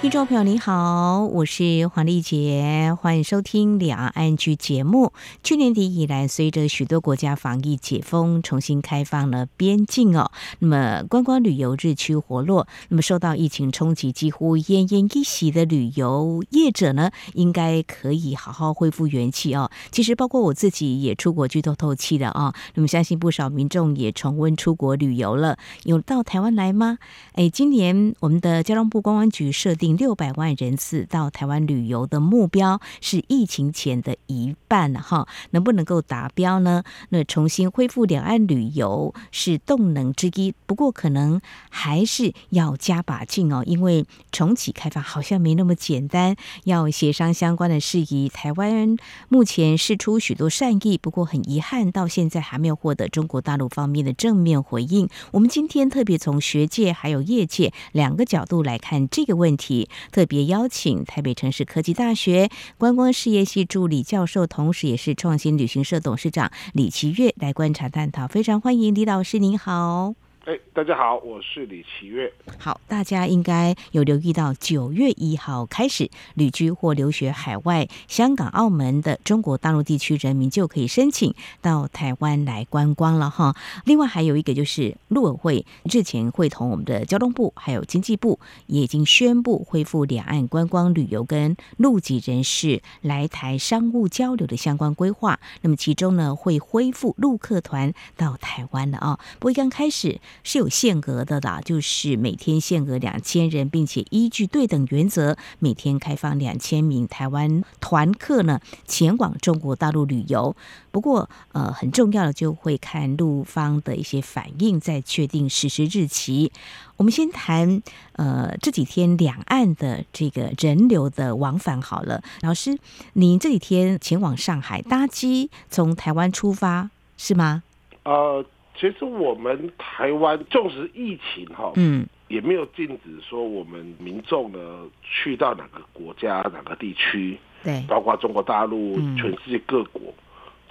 听众朋友，你好，我是黄丽杰，欢迎收听两岸 ING 节目。去年底以来，随着许多国家防疫解封，重新开放了边境哦，那么观光旅游日趋活络，那么受到疫情冲击几乎奄奄一息的旅游业者呢，应该可以好好恢复元气哦。其实包括我自己也出国去透透气的啊，那么相信不少民众也重温出国旅游了。有到台湾来吗？哎，今年我们的交通部观光局设定。六百万人次到台湾旅游的目标是疫情前的一半哈，能不能够达标呢？那重新恢复两岸旅游是动能之一，不过可能还是要加把劲哦，因为重启开放好像没那么简单，要协商相关的事宜。台湾目前释出许多善意，不过很遗憾，到现在还没有获得中国大陆方面的正面回应。我们今天特别从学界还有业界两个角度来看这个问题。特别邀请台北城市科技大学观光事业系助理教授，同时也是创新旅行社董事长李奇月来观察探讨。非常欢迎李老师，您好。哎，大家好，我是李奇岳。好，大家应该有留意到，九月一号开始，旅居或留学海外、香港、澳门的中国大陆地区人民就可以申请到台湾来观光了哈。另外还有一个就是，陆委会日前会同我们的交通部还有经济部，也已经宣布恢复两岸观光旅游跟陆籍人士来台商务交流的相关规划。那么其中呢，会恢复陆客团到台湾了啊。不过刚开始。是有限额的啦，就是每天限额两千人，并且依据对等原则，每天开放两千名台湾团客呢前往中国大陆旅游。不过，呃，很重要的就会看陆方的一些反应，再确定实施日期。我们先谈，呃，这几天两岸的这个人流的往返好了。老师，您这几天前往上海搭机从台湾出发是吗？呃。其实我们台湾纵使疫情哈，嗯，也没有禁止说我们民众呢去到哪个国家、哪个地区，对，包括中国大陆、全世界各国，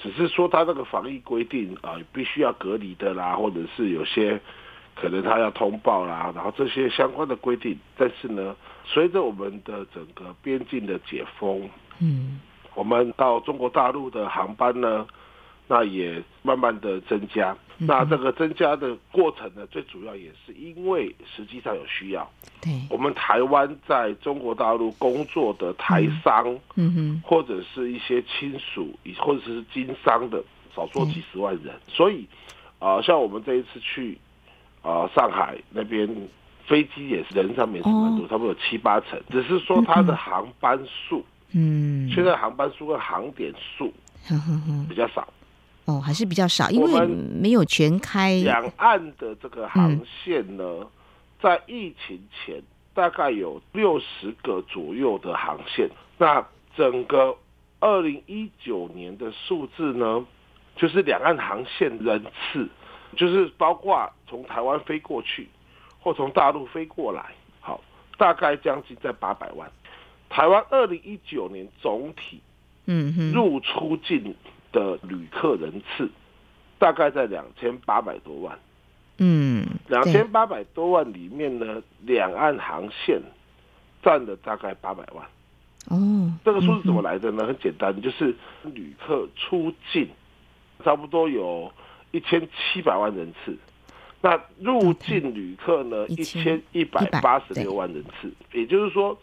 只是说他那个防疫规定啊，必须要隔离的啦，或者是有些可能他要通报啦，然后这些相关的规定。但是呢，随着我们的整个边境的解封，嗯，我们到中国大陆的航班呢，那也慢慢的增加。那这个增加的过程呢，最主要也是因为实际上有需要。对，我们台湾在中国大陆工作的台商，嗯。哼，或者是一些亲属，或者是经商的，少说几十万人。所以，啊、呃，像我们这一次去啊、呃、上海那边，飞机也是人上面是蛮多，差不多有七八成，只是说它的航班数，嗯，现在航班数跟航点数，比较少。哦，还是比较少，因为没有全开。两岸的这个航线呢，嗯、在疫情前大概有六十个左右的航线。那整个二零一九年的数字呢，就是两岸航线人次，就是包括从台湾飞过去或从大陆飞过来，好，大概将近在八百万。台湾二零一九年总体，嗯哼，入出境。的旅客人次大概在两千八百多万，嗯，两千八百多万里面呢，两岸航线占了大概八百万。哦，这个数字怎么来的呢？很简单，就是旅客出境差不多有一千七百万人次，那入境旅客呢，一千一百八十六万人次。也就是说，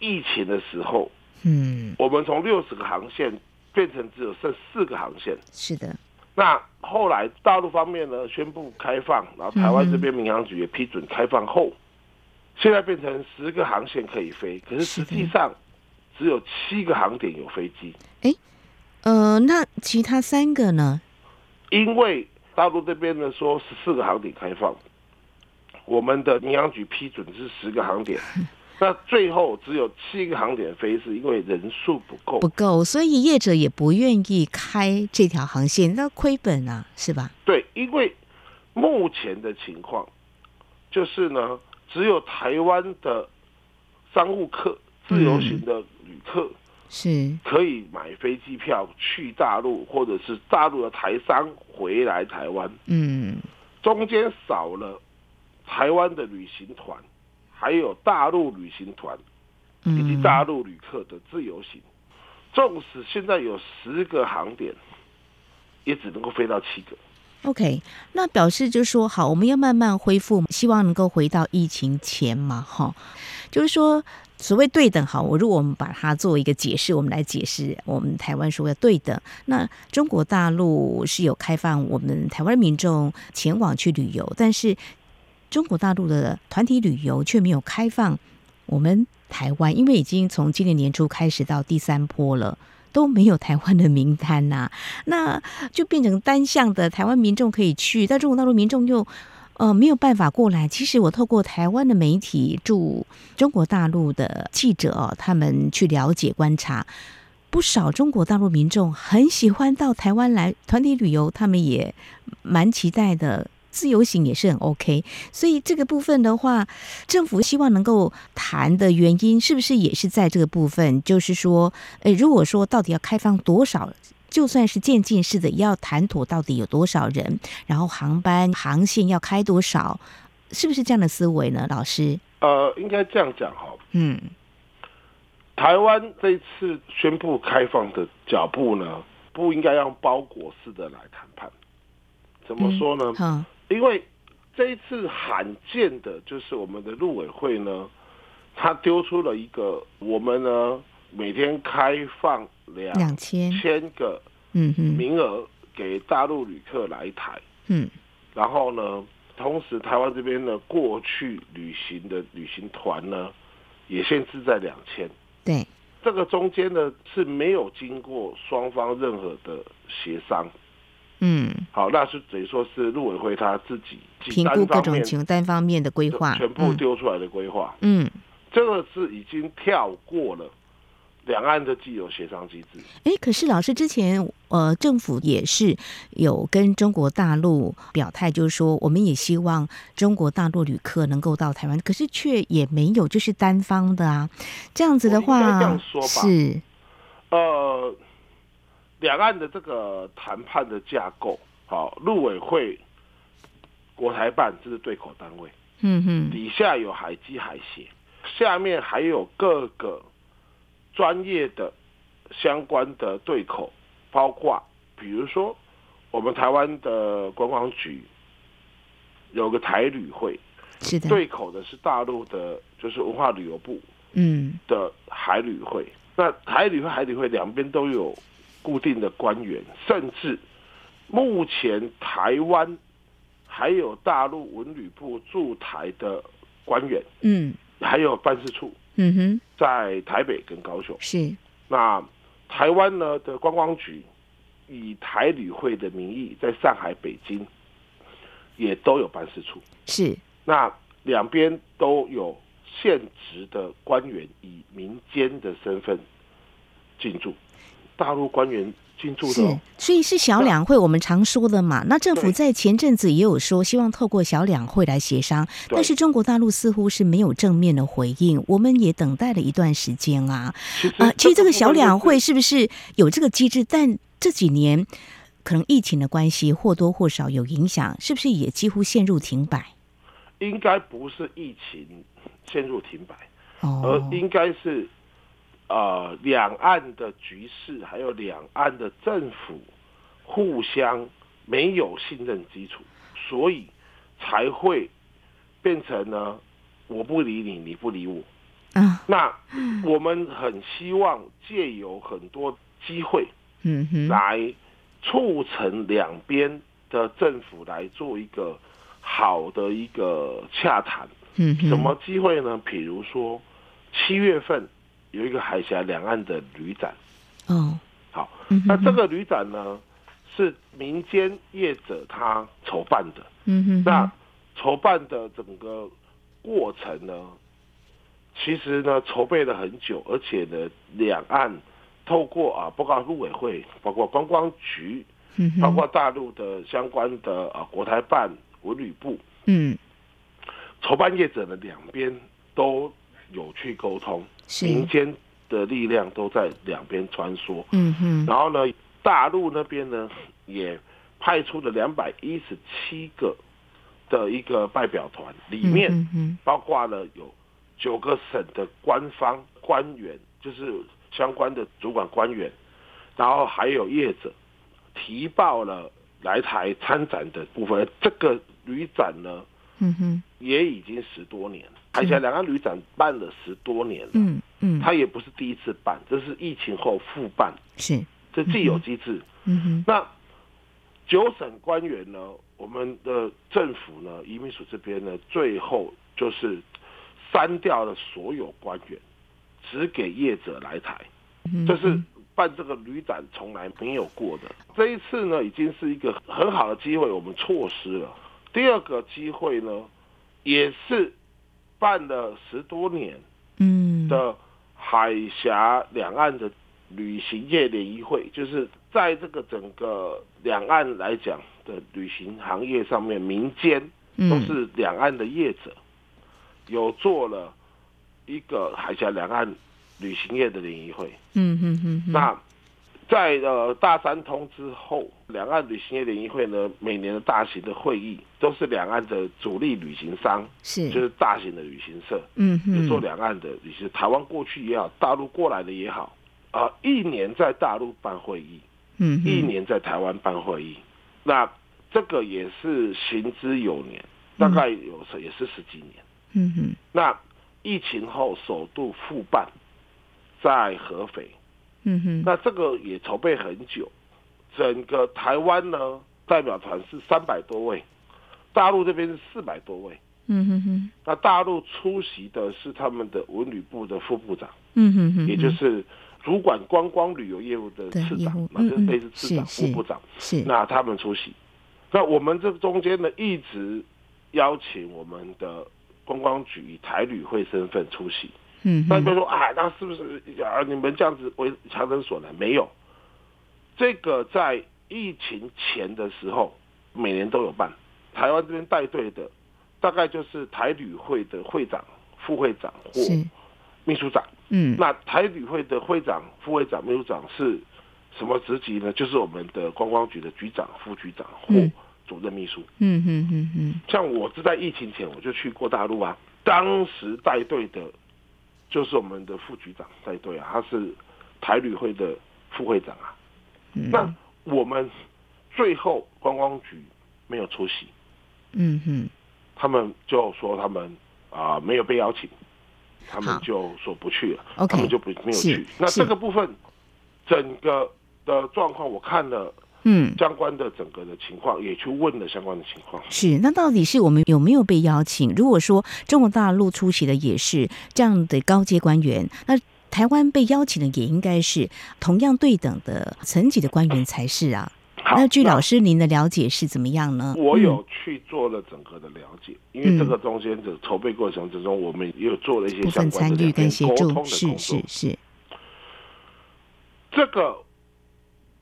疫情的时候，嗯，我们从六十个航线。变成只有剩四个航线，是的。那后来大陆方面呢，宣布开放，然后台湾这边民航局也批准开放后，嗯、现在变成十个航线可以飞，可是实际上只有七个航点有飞机。哎，呃，那其他三个呢？因为大陆这边呢说十四个航点开放，我们的民航局批准是十个航点。那最后只有七个航点飞，是因为人数不够，不够，所以业者也不愿意开这条航线，那亏本啊，是吧？对，因为目前的情况就是呢，只有台湾的商务客、自由行的旅客是可以买飞机票去大陆，或者是大陆的台商回来台湾。嗯，中间少了台湾的旅行团，还有大陆旅行团以及大陆旅客的自由行。纵使现在有十个航点，也只能够飞到七个。OK，那表示就是说，好，我们要慢慢恢复，希望能够回到疫情前嘛，哈，就是说，所谓对等，好，我如果我们把它作为一个解释，我们来解释，我们台湾说的对等，那中国大陆是有开放我们台湾民众前往去旅游，但是中国大陆的团体旅游却没有开放我们台湾，因为已经从今年年初开始到第三波了。都没有台湾的名单呐、那就变成单向的台湾民众可以去，但中国大陆民众又呃没有办法过来。其实我透过台湾的媒体驻中国大陆的记者哦，他们去了解观察，不少中国大陆民众很喜欢到台湾来团体旅游，他们也蛮期待的。自由行也是很 OK，所以这个部分的话，政府希望能够谈的原因，是不是也是在这个部分？就是说，诶，如果说到底要开放多少，就算是渐进式的，也要谈妥到底有多少人，然后航班航线要开多少，是不是这样的思维呢？老师？呃，应该这样讲哈。嗯，台湾这一次宣布开放的脚步呢，不应该让包裹式的来谈判。怎么说呢？嗯因为这一次罕见的，就是我们的陆委会呢，他丢出了一个，我们呢每天开放两千。个嗯名额给大陆旅客来台，嗯，然后呢，同时台湾这边呢过去旅行的旅行团呢也限制在两千，对，这个中间呢是没有经过双方任何的协商。嗯，好，那是等于说是陆委会他自己评估各种情，单方面的规划，全部丢出来的规划。嗯，这个是已经跳过了两岸的既有协商机制。哎，可是老师之前呃，政府也是有跟中国大陆表态，就是说我们也希望中国大陆旅客能够到台湾，可是却也没有，就是单方的啊。这样子的话，这样说吧，是呃。两岸的这个谈判的架构，好，陆委会、国台办这是对口单位，嗯哼，底下有海基海协，下面还有各个专业的相关的对口，包括比如说我们台湾的观光局有个台旅会，是的，对口的是大陆的，就是文化旅游部，嗯。的海旅会，嗯、那台旅会、海旅会两边都有。固定的官员，甚至目前台湾还有大陆文旅部驻台的官员，嗯，还有办事处，嗯哼，在台北跟高雄是。那台湾呢的观光局以台旅会的名义，在上海、北京也都有办事处，是。那两边都有现职的官员以民间的身份进驻。大陆官员进驻的，是，所以是小两会，我们常说的嘛。那政府在前阵子也有说，希望透过小两会来协商，但是中国大陆似乎是没有正面的回应。我们也等待了一段时间啊。啊，其实这个小两会是不是有这个机制？但这几年可能疫情的关系或多或少有影响，是不是也几乎陷入停摆？应该不是疫情陷入停摆，哦，而应该是。呃，两岸的局势还有两岸的政府互相没有信任基础，所以才会变成呢，我不理你，你不理我。嗯，那我们很希望借由很多机会，嗯哼，来促成两边的政府来做一个好的一个洽谈。嗯，什么机会呢？比如说七月份。有一个海峡两岸的旅展，哦，好，那这个旅展呢是民间业者他筹办的，嗯哼，那筹办的整个过程呢，其实呢筹备了很久，而且呢两岸透过啊，包括陆委会，包括观光局，嗯，包括大陆的相关的啊国台办、文旅部，嗯，筹办业者的两边都有去沟通，民间的力量都在两边穿梭。嗯哼。然后呢，大陆那边呢也派出了两百一十七个的一个代表团，里面包括了有九个省的官方官员，就是相关的主管官员，然后还有业者提报了来台参展的部分。这个旅展呢，嗯哼，也已经十多年。海峡两岸旅展办了十多年了，嗯嗯，他也不是第一次办，这是疫情后复办，是这既有机制，嗯哼。那九省官员呢，我们的政府呢，移民署这边呢，最后就是删掉了所有官员，只给业者来台，这是办这个旅展从来没有过的。这一次呢，已经是一个很好的机会，我们错失了。第二个机会呢，也是。办了十多年，嗯，的海峡两岸的旅行业联谊会，就是在这个整个两岸来讲的旅行行业上面，民间都是两岸的业者，有做了一个海峡两岸旅行业的联谊会，嗯嗯嗯，那。在呃大三通之后，两岸旅行业联谊会呢，每年的大型的会议都是两岸的主力旅行商，是就是大型的旅行社，嗯就做两岸的旅行。台湾过去也好，大陆过来的也好，啊、呃，一年在大陆办会议，嗯，一年在台湾办会议，那这个也是行之有年，大概有时也是十几年，嗯哼。那疫情后首度复办，在合肥。嗯哼，那这个也筹备很久，整个台湾呢代表团是三百多位，大陆这边是四百多位。嗯哼哼，那大陆出席的是他们的文旅部的副部长，嗯哼哼，也就是主管观光旅游业务的次长，那就是类似次长、副部长。是，那他们出席。那我们这中间呢，一直邀请我们的观光局以台旅会身份出席。嗯，那比如说啊，那是不是啊？你们这样子为强人所难？没有，这个在疫情前的时候，每年都有办。台湾这边带队的，大概就是台旅会的会长、副会长或秘书长。嗯，那台旅会的会长、副会长、秘书长是什么职级呢？就是我们的观光局的局长、副局长或主任秘书。嗯嗯嗯嗯。像我是在疫情前我就去过大陆啊，当时带队的。就是我们的副局长带队啊，他是台旅会的副会长啊。嗯、那我们最后观光局没有出席，嗯哼，他们就说他们啊、呃、没有被邀请，他们就说不去了。他们就不没有去。那这个部分整个的状况，我看了。嗯，相关的整个的情况也去问了相关的情况。是，那到底是我们有没有被邀请？如果说中国大陆出席的也是这样的高阶官员，那台湾被邀请的也应该是同样对等的层级的官员才是啊。那据老师您的了解是怎么样呢？我有去做了整个的了解，嗯、因为这个中间的筹备过程之中，我们也有做了一些相关的沟通的工作。是是是，这个。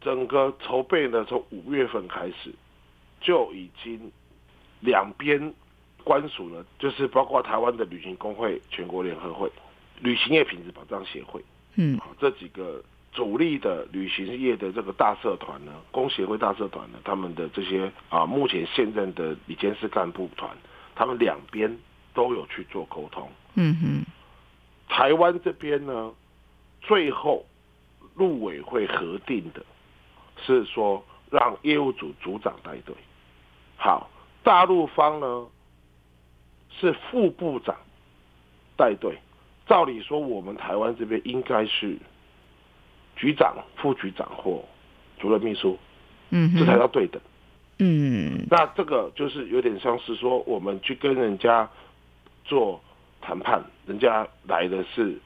整个筹备呢，从五月份开始就已经两边官署呢，就是包括台湾的旅行工会、全国联合会、旅行业品质保障协会，嗯，这几个主力的旅行业的这个大社团呢，工协会大社团呢，他们的这些啊，目前现任的理监事干部团，他们两边都有去做沟通，嗯哼，台湾这边呢，最后陆委会核定的。是说让业务组组长带队，好，大陆方呢是副部长带队。照理说，我们台湾这边应该是局长、副局长或主任秘书，嗯，这才叫对等。嗯，那这个就是有点像是说，我们去跟人家做谈判，人家来的是。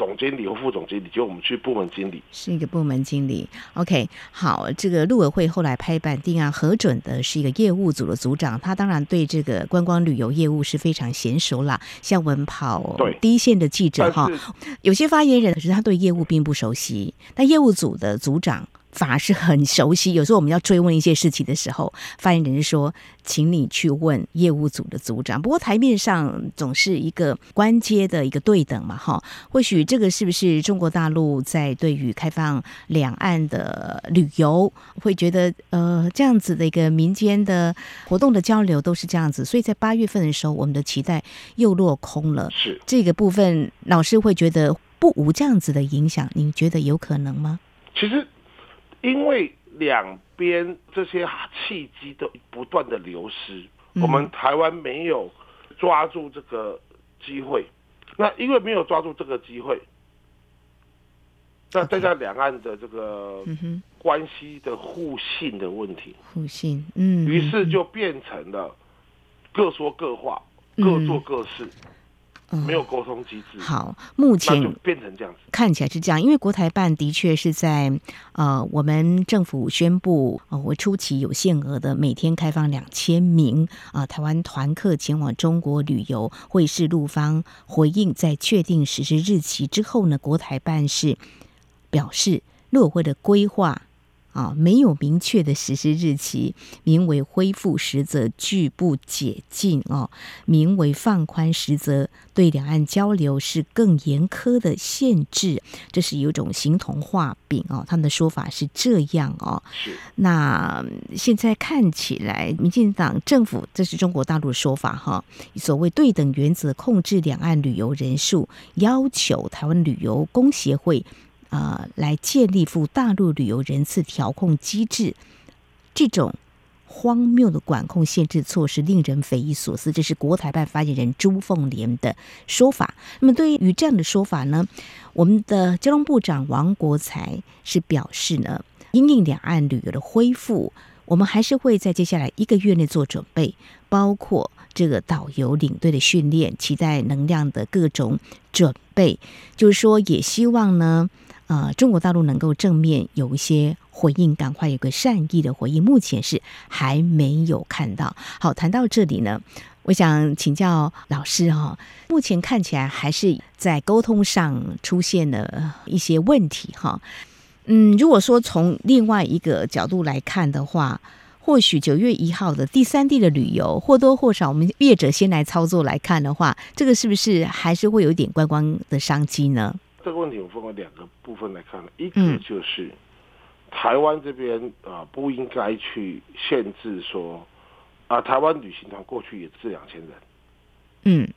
总经理和副总经理，就我们去部门经理，是一个部门经理。OK，好，这个陆委会后来拍板定案核准的是一个业务组的组长，他当然对这个观光旅游业务是非常娴熟啦。像我们跑第一线的记者哈，有些发言人可是他对业务并不熟悉，但业务组的组长反而是很熟悉。有时候我们要追问一些事情的时候，发言人是说，请你去问业务组的组长。不过台面上总是一个官阶的一个对等嘛，哈。或许这个是不是中国大陆在对于开放两岸的旅游，会觉得呃这样子的一个民间的活动的交流都是这样子，所以在八月份的时候，我们的期待又落空了。是这个部分，老师会觉得不无这样子的影响，你觉得有可能吗？其实。因为两边这些契机都不断的流失，我们台湾没有抓住这个机会。那因为没有抓住这个机会，那再加两岸的这个关系的互信的问题，互信，嗯，于是就变成了各说各话，各做各事。没有沟通机制。嗯，好，目前变成这样子，看起来是这样。因为国台办的确是在呃，我们政府宣布呃，我初期有限额的每天开放两千名啊、呃，台湾团客前往中国旅游，会是陆方回应，在确定实施日期之后呢，国台办是表示陆委会的规划。啊，没有明确的实施日期，名为恢复，实则拒不解禁哦；名为放宽，实则对两岸交流是更严苛的限制。这是有一种形同画饼哦，他们的说法是这样哦。是。那现在看起来，民进党政府这是中国大陆的说法哈，所谓对等原则控制两岸旅游人数，要求台湾旅游工协会。呃，来建立赴大陆旅游人次调控机制，这种荒谬的管控限制措施令人匪夷所思。这是国台办发言人朱凤莲的说法。那么，对于这样的说法呢，我们的交通部长王国材是表示呢，因应两岸旅游的恢复，我们还是会在接下来一个月内做准备，包括这个导游领队的训练、期待能量的各种准备。就是说，也希望呢。呃，中国大陆能够正面有一些回应，赶快有个善意的回应，目前是还没有看到。好，谈到这里呢，我想请教老师哈，目前看起来还是在沟通上出现了一些问题哈。嗯，如果说从另外一个角度来看的话，或许九月一号的第三地的旅游或多或少，我们业者先来操作来看的话，这个是不是还是会有一点观光的商机呢？这个问题我分为两个部分来看，一个就是、嗯、台湾这边啊、呃，不应该去限制说啊、呃，台湾旅行团过去也是两千人，嗯，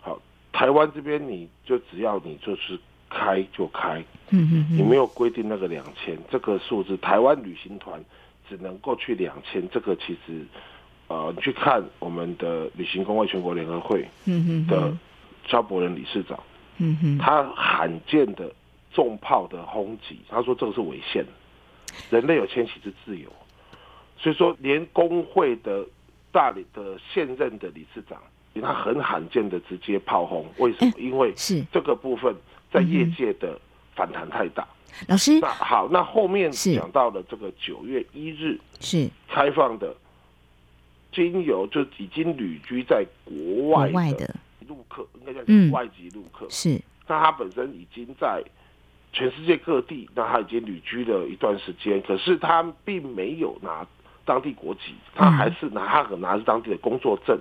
好，台湾这边你就只要你就是开就开，嗯嗯，你没有规定那个两千这个数字，台湾旅行团只能过去两千，这个其实呃，你去看我们的旅行公会全国联合会的萧伯仁理事长。嗯哼，他罕见的重炮的轰击，他说这个是违宪，人类有迁徙之自由，所以说连工会的大理的现任的理事长，他很罕见的直接炮轰，为什么？因为是这个部分在业界的反弹太大。老师，那好，那后面讲到了这个九月一日是开放的，经由就已经旅居在国外的。陆客应该叫外籍陆客，嗯，是。那他本身已经在全世界各地，那他已经旅居了一段时间，可是他并没有拿当地国籍，他还是拿他可能拿是当地的工作证，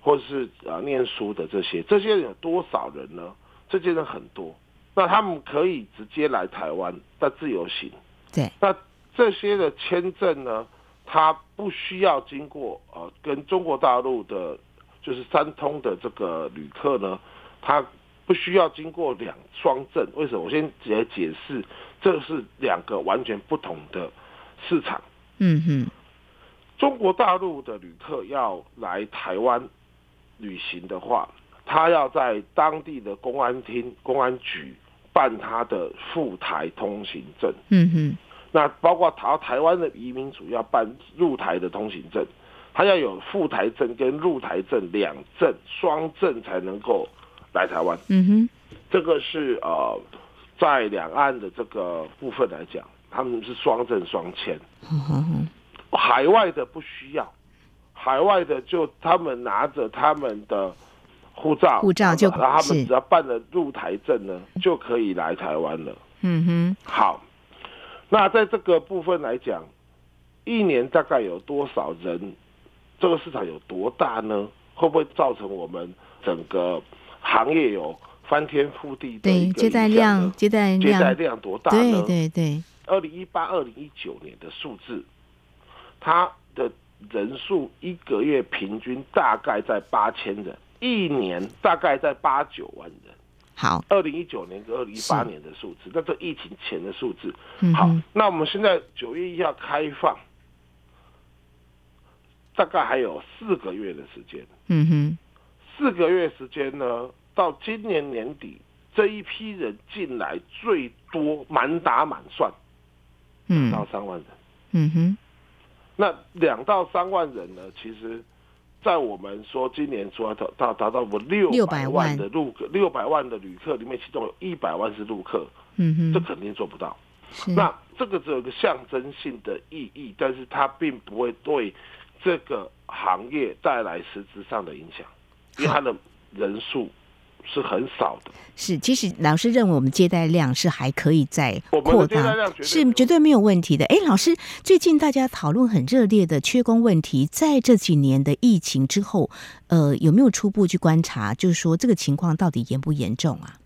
或者是啊念书的这些，这些人有多少人呢？这些人很多，那他们可以直接来台湾，但自由行。对。那这些的签证呢，他不需要经过呃跟中国大陆的。就是三通的这个旅客呢，他不需要经过两双证。为什么？我先直接解释，这是两个完全不同的市场。嗯哼，中国大陆的旅客要来台湾旅行的话，他要在当地的公安厅、公安局办他的赴台通行证。嗯哼，那包括台台湾的移民主要办入台的通行证。他要有赴台证跟入台证两证双证才能够来台湾。嗯哼，这个是呃，在两岸的这个部分来讲，他们是双证双签。嗯哼，海外的不需要，海外的就他们拿着他们的护照，护照就，然后他们只要办了入台证呢，就可以来台湾了。嗯哼，好，那在这个部分来讲，一年大概有多少人？这个市场有多大呢？会不会造成我们整个行业有翻天覆地的？对，接待量，接待接待量多大呢？对对对。二零一八、二零一九年的数字，它的人数一个月平均大概在八千人，一年大概在八九万人。好，二零一九年跟二零一八年的数字，那这疫情前的数字。好，那我们现在九月一号开放。大概还有四个月的时间，嗯哼，四个月时间呢，到今年年底这一批人进来最多满打满算，嗯。到三万人，嗯哼，那两到三万人呢，其实，在我们说今年说到到达到我六百万的陆客，六百万的旅客里面，其中有一百万是陆客，嗯哼，这肯定做不到。那这个只有一个象征性的意义，但是它并不会对。这个行业带来实质上的影响，因为它的人数是很少的。是，其实老师认为我们接待量是还可以再扩大，是绝对没有问题的。哎，老师，最近大家讨论很热烈的缺工问题，在这几年的疫情之后，呃，有没有初步去观察，就是说这个情况到底严不严重啊？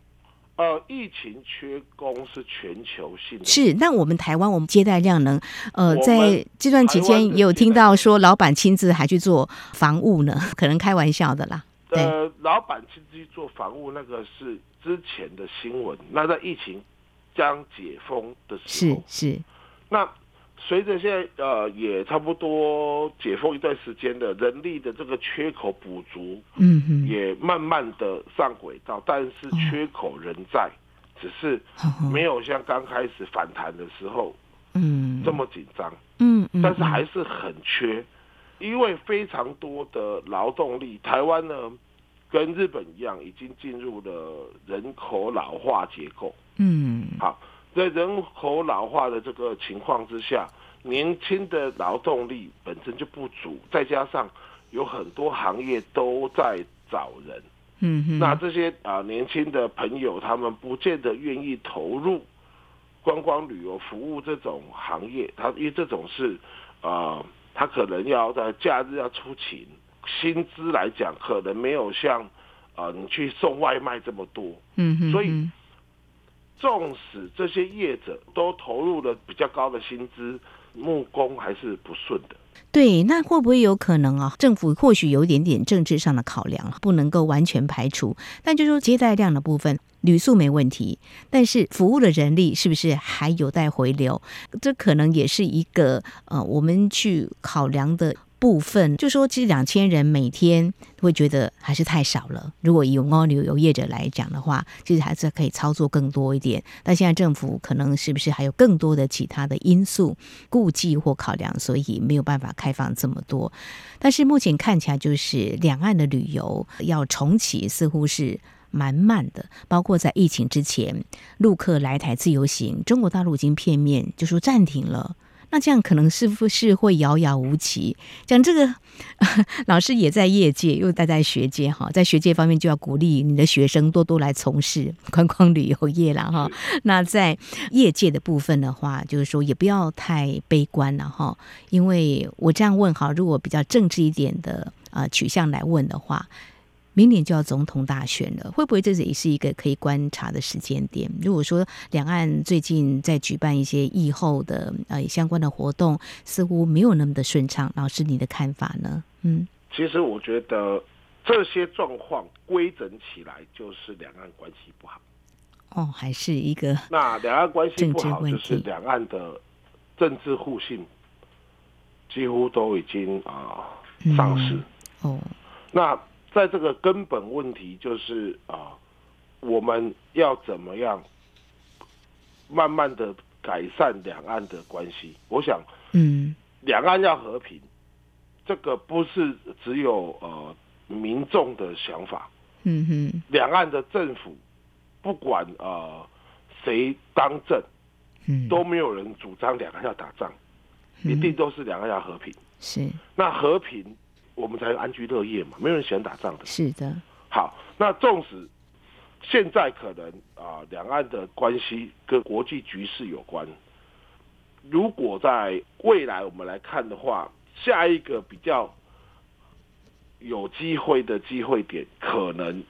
呃，疫情缺工是全球性的。是，那我们台湾，我们接待量能，呃，在这段期间也有听到说，老板亲自还去做防务呢，可能开玩笑的啦。呃，老板亲自去做防务，那个是之前的新闻。那在疫情将解封的时候，是是，那。随着现在呃也差不多解封一段时间的人力的这个缺口补足，嗯也慢慢的上轨道，但是缺口仍在，只是没有像刚开始反弹的时候，嗯，这么紧张，嗯，但是还是很缺，因为非常多的劳动力，台湾呢跟日本一样，已经进入了人口老化结构，嗯，好。在人口老化的这个情况之下，年轻的劳动力本身就不足，再加上有很多行业都在找人，嗯哼，那这些啊年轻的朋友，他们不见得愿意投入观光旅游服务这种行业，他因为这种是啊，他可能要在假日要出勤，薪资来讲可能没有像啊你去送外卖这么多，嗯哼，所以。纵使这些业者都投入了比较高的薪资，木工还是不顺的。对，那会不会有可能啊？政府或许有一点点政治上的考量，不能够完全排除。但就是说接待量的部分，旅宿没问题，但是服务的人力是不是还有待回流？这可能也是一个呃，我们去考量的。部分就说，其实两千人每天会觉得还是太少了。如果以观光旅游业者来讲的话，其实还是可以操作更多一点。但现在政府可能是不是还有更多的其他的因素顾忌或考量，所以没有办法开放这么多。但是目前看起来，就是两岸的旅游要重启，似乎是蛮慢的。包括在疫情之前，陆客来台自由行，中国大陆已经片面就说暂停了。那这样可能是不是会遥遥无期？讲这个，老师也在业界，又待在学界哈，在学界方面就要鼓励你的学生多多来从事观光旅游业了哈。那在业界的部分的话，就是说也不要太悲观了哈，因为我这样问哈，如果比较政治一点的呃取向来问的话。明年就要总统大选了，会不会这也是一个可以观察的时间点？如果说两岸最近在举办一些疫后的呃相关的活动，似乎没有那么的顺畅，老师你的看法呢？嗯，其实我觉得这些状况归整起来就是两岸关系不好。哦，还是一个那两岸关系不好，就是两岸的政治互信几乎都已经啊丧失。哦，那。在这个根本问题就是啊，我们要怎么样慢慢的改善两岸的关系？我想，嗯，两岸要和平，这个不是只有呃民众的想法，嗯哼，两岸的政府不管呃谁当政，嗯，都没有人主张两岸要打仗，一定都是两岸要和平。是，那和平。我们才安居乐业嘛，没有人喜欢打仗的。是的。好，那纵使现在可能啊，两岸的关系跟国际局势有关，如果在未来我们来看的话，下一个比较有机会的机会点，可能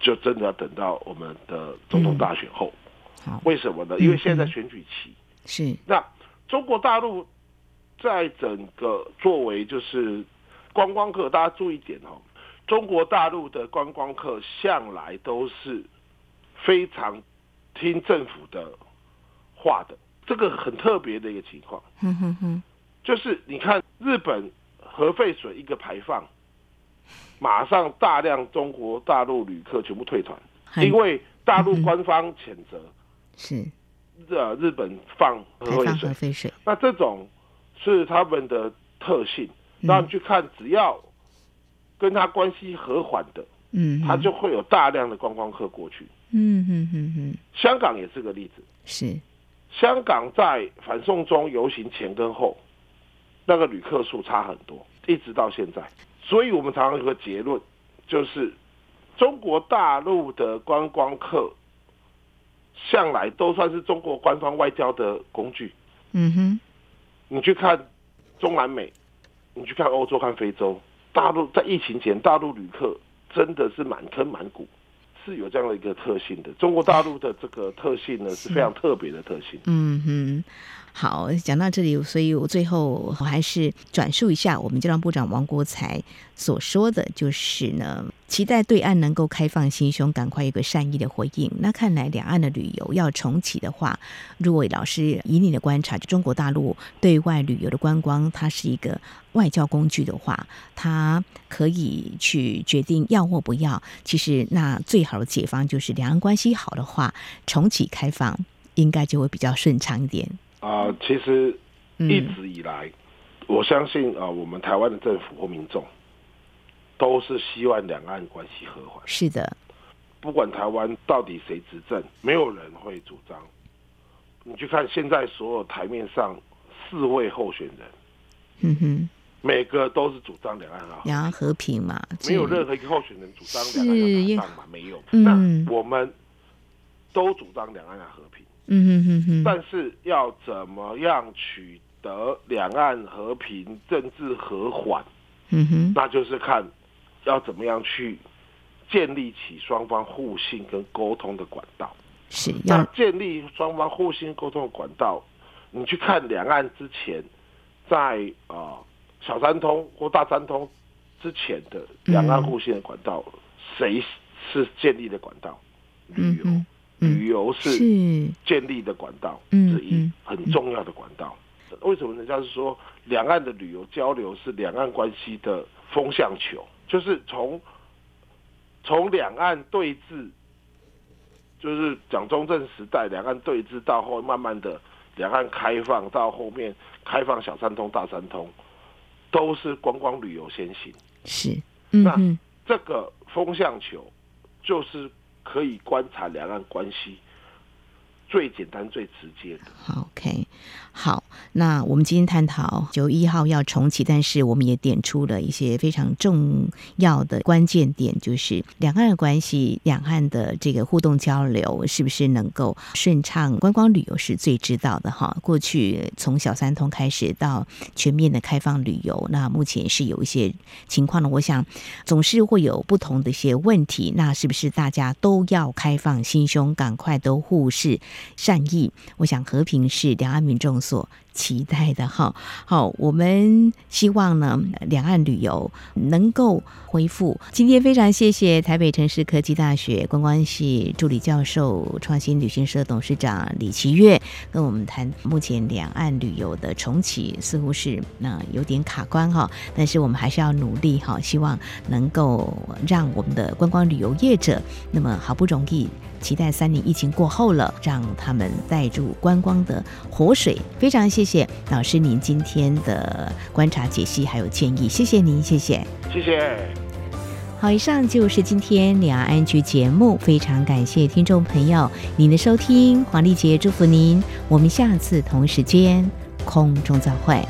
就真的要等到我们的总统大选后。嗯、为什么呢？因为现在，在选举期。嗯、是。那中国大陆在整个作为就是观光客，大家注意点哦。中国大陆的观光客向来都是非常听政府的话的，这个很特别的一个情况。嗯哼哼，就是你看日本核废水一个排放，马上大量中国大陆旅客全部退团，因为大陆官方谴责是呃日本放核废水，那这种是他们的特性。让你去看，只要。跟他关系和缓的，嗯，他就会有大量的观光客过去，嗯哼哼哼。香港也是个例子，是香港在反送中游行前跟后，那个旅客数差很多，一直到现在。所以我们常常有个结论，就是中国大陆的观光客向来都算是中国官方外交的工具。嗯哼，你去看中南美，你去看欧洲，看非洲。大陆在疫情前，大陆旅客真的是满坑满谷，是有这样的一个特性的。中国大陆的这个特性呢，是非常特别的特性。嗯哼。好，讲到这里，所以我最后我还是转述一下我们交通部长王国才所说的，就是呢，期待对岸能够开放心胸，赶快有个善意的回应。那看来两岸的旅游要重启的话，如果老师以你的观察，就中国大陆对外旅游的观光，它是一个外交工具的话，它可以去决定要或不要。其实那最好的解方就是两岸关系好的话，重启开放应该就会比较顺畅一点。啊、呃，其实一直以来，嗯、我相信啊、呃，我们台湾的政府或民众都是希望两岸关系和缓。是的，不管台湾到底谁执政，没有人会主张。你去看现在所有台面上四位候选人，嗯哼，每个都是主张两岸啊，两岸和平嘛，没有任何一个候选人主张两岸要打仗嘛，没有。那、嗯、我们都主张两岸要和平。嗯哼哼哼，但是要怎么样取得两岸和平、政治和缓？嗯哼，那就是看要怎么样去建立起双方互信跟沟通的管道。是，要建立双方互信沟通的管道。你去看两岸之前，在啊、呃、小三通或大三通之前的两岸互信的管道，谁、嗯、是建立的管道？旅游。嗯旅游是建立的管道之一，很重要的管道。为什么人家是说两岸的旅游交流是两岸关系的风向球？就是从从两岸对峙，就是蒋中正时代两岸对峙到后慢慢的两岸开放，到后面开放小三通、大三通，都是观光旅游先行。是，那这个风向球就是。可以观察两岸关系。最简单、最直接的。，OK，好，那我们今天探讨九月一号要重启，但是我们也点出了一些非常重要的关键点，就是两岸的关系，两岸的这个互动交流是不是能够顺畅？观光旅游是最知道的哈。过去从小三通开始到全面的开放旅游，那目前是有一些情况呢。我想总是会有不同的一些问题，那是不是大家都要开放心胸，赶快都互视？善意，我想和平是两岸民众所期待的哈。好，我们希望呢，两岸旅游能够恢复。今天非常谢谢台北城市科技大学观光系助理教授、创新旅行社董事长李奇岳跟我们谈目前两岸旅游的重启，似乎是那有点卡关哈，但是我们还是要努力哈，希望能够让我们的观光旅游业者，那么好不容易。期待三年疫情过后了，让他们带入观光的活水。非常谢老师您今天的观察、解析还有建议，谢谢您，谢谢，谢谢。好，以上就是今天两岸 ING 节目，非常感谢听众朋友您的收听，黄丽杰祝福您，我们下次同时间空中再会。